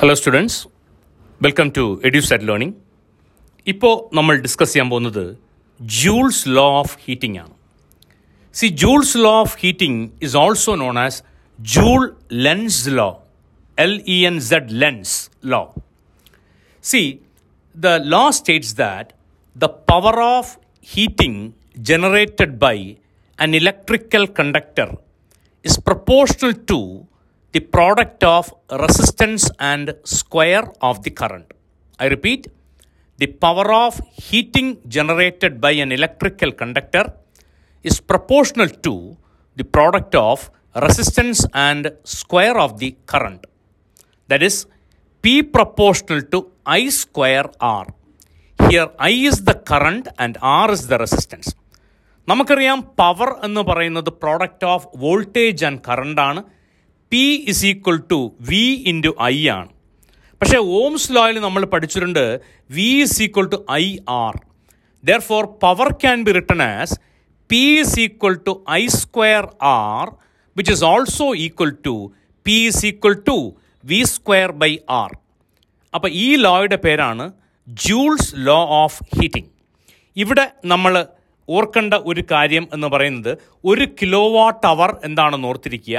hello students welcome to Eduset learning ഇപ്പോൾ നമ്മൾ discuss ചെയ്യാൻ പോകുന്നത് ജൂൾസ് ലോ ഓഫ് ഹീറ്റിംഗ് ആണ് see Joule's law of heating is also known as Joule Lenz law L E N Z Lenz law See, the law states that the power of heating generated by an electrical conductor is proportional to the product of resistance and square of the current. I repeat, the power of heating generated by an electrical conductor is proportional to the product of resistance and square of the current. That is P proportional to I square R. Here I is the current and R is the resistance. നമുക്കറിയാം power എന്ന് പറയുന്നത് product of voltage and current ആണ് P is equal to V into I ആണ്. പക്ഷേ Ohm's ലോയിൽ നമ്മൾ പഠിച്ചിട്ടുണ്ട് V is equal to I R therefore power can be written as P is equal to I square R which is also equal to P is equal to V square by R അപ്പോൾ ഈ ലോയുടെ പേരാണ് joules law of heating. ഇവിടെ നമ്മൾ ഓർക്കേണ്ട ഒരു കാര്യം എന്ന് പറയുന്നത് ഒരു കിലോ വാട്ട് അവർ എന്താണെന്ന് ഓർത്തിരിക്കുക?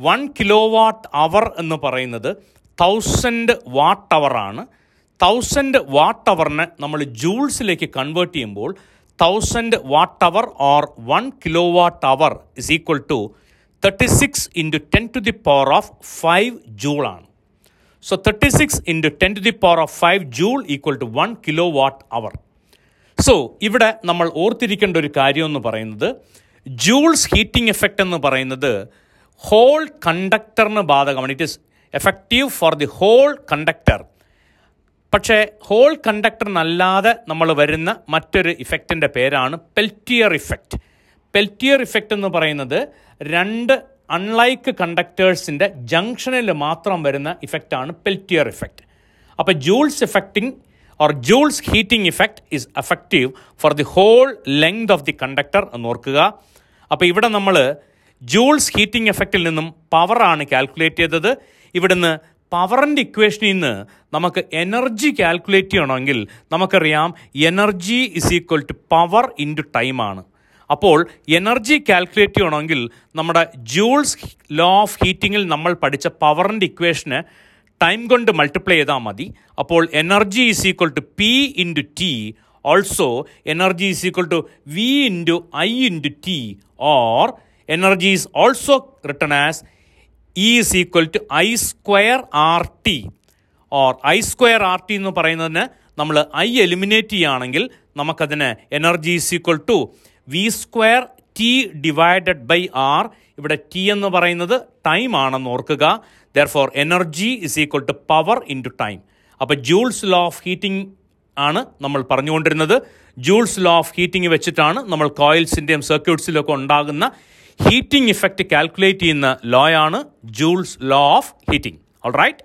വൺ കിലോ വാട്ട് അവർ എന്ന് പറയുന്നത് തൗസൻഡ് വാട്ട് അവറാണ് തൗസൻഡ് വാട്ട് അവറിനെ നമ്മൾ ജൂൾസിലേക്ക് കൺവേർട്ട് ചെയ്യുമ്പോൾ thousand watt hour or one kilowatt hour is equal to thirty six into ten to the power of five ജൂളാണ് so thirty six into ten to the power of five joule equal to one kilowatt hour so ഇവിടെ നമ്മൾ ഓർത്തിരിക്കേണ്ട ഒരു കാര്യം എന്ന് പറയുന്നത് joules heating effect എന്ന് പറയുന്നത് whole കണ്ടക്ടറിന് ബാധകമാണ്. It is effective for the whole conductor പക്ഷേ ഹോൾ കണ്ടക്ടറിനല്ലാതെ നമ്മൾ വരുന്ന മറ്റൊരു ഇഫക്റ്റിന്റെ പേരാണ് പെൽറ്റിയർ ഇഫക്റ്റ് പെൽറ്റിയർ ഇഫക്റ്റ് എന്ന് പറയുന്നത് രണ്ട് അൺലൈക്ക് കണ്ടക്ടേഴ്സിന്റെ ജംഗ്ഷനിൽ മാത്രം വരുന്ന ഇഫക്റ്റാണ് പെൽറ്റിയർ ഇഫക്റ്റ് അപ്പോൾ Joule's effecting or Joule's heating effect is effective for the whole length of the conductor എന്ന് ഓർക്കുക. അപ്പോൾ ഇവിടെ നമ്മൾ ജൂൾസ് ഹീറ്റിംഗ് എഫക്റ്റിൽ നിന്നും പവറാണ് കാൽക്കുലേറ്റ് ചെയ്തത്. ഇവിടുന്ന് പവറിന്റെ ഇക്വേഷനിൽ നിന്ന് നമുക്ക് എനർജി കാൽക്കുലേറ്റ് ചെയ്യണമെങ്കിൽ നമുക്കറിയാം energy is equal to power into ടൈമാണ് അപ്പോൾ എനർജി കാൽക്കുലേറ്റ് ചെയ്യണമെങ്കിൽ നമ്മുടെ ജൂൾസ് ലോ ഓഫ് ഹീറ്റിങ്ങിൽ നമ്മൾ പഠിച്ച പവറിന്റെ ഇക്വേഷന് ടൈം കൊണ്ട് മൾട്ടിപ്ലൈ ചെയ്താൽ മതി. അപ്പോൾ energy is equal to P into T also energy is equal to V into I into T or energy is also written as E is equal to I square R T or I square R T എന്ന് പറയുന്നതിന് നമ്മൾ I eliminate ചെയ്യുകയാണെങ്കിൽ നമുക്കതിന് energy is equal to V square T divided by R ഇവിടെ T എന്ന് പറയുന്നത് time ആണെന്ന് ഓർക്കുക. Therefore energy is equal to power into time അപ്പോൾ ജൂൾസ് ലോ ഓഫ് ഹീറ്റിംഗ് ആണ് നമ്മൾ പറഞ്ഞുകൊണ്ടിരുന്നത്. ജൂൾസ് ലോ ഓഫ് ഹീറ്റിംഗ് വെച്ചിട്ടാണ് നമ്മൾ കോയിൽസിന്റെയും സർക്യൂട്ട്സിലൊക്കെ ഉണ്ടാകുന്ന ഹീറ്റിംഗ് ഇഫക്റ്റ് കാൽക്കുലേറ്റ് ചെയ്യുന്ന ലോ ആണ് Joule's law of heating all right